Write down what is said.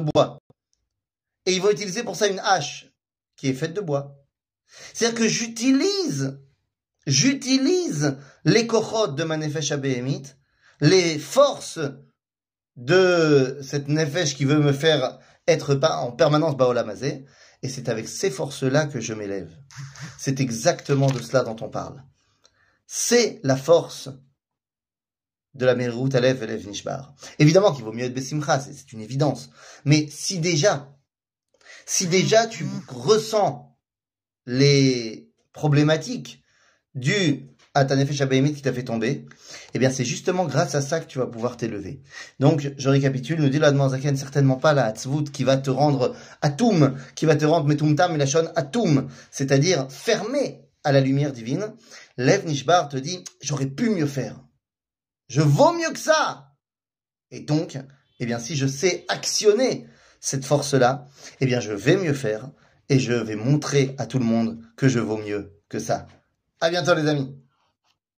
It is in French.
bois. Et il va utiliser pour ça une hache qui est faite de bois. C'est-à-dire que j'utilise, j'utilise les kochot de ma nefesh abéhémite, les forces de cette nefesh qui veut me faire être en permanence baolamazé, et c'est avec ces forces-là que je m'élève. C'est exactement de cela dont on parle. C'est la force de la Merut Alev Elev Nishbar. Évidemment qu'il vaut mieux être Bessimcha, c'est une évidence. Mais si déjà, si déjà tu ressens les problématiques dues à ta nefesh qui t'a fait tomber, eh bien c'est justement grâce à ça que tu vas pouvoir t'élever. Donc je récapitule, nous dit la Zaken, certainement pas la Hatzvut qui va te rendre atum, qui va te rendre metumtam et la shon atum, c'est-à-dire fermé à la lumière divine. Lev Nishbar te dit, j'aurais pu mieux faire. Je vaux mieux que ça. Et donc, eh bien si je sais actionner cette force-là, eh bien je vais mieux faire et je vais montrer à tout le monde que je vaux mieux que ça. À bientôt les amis.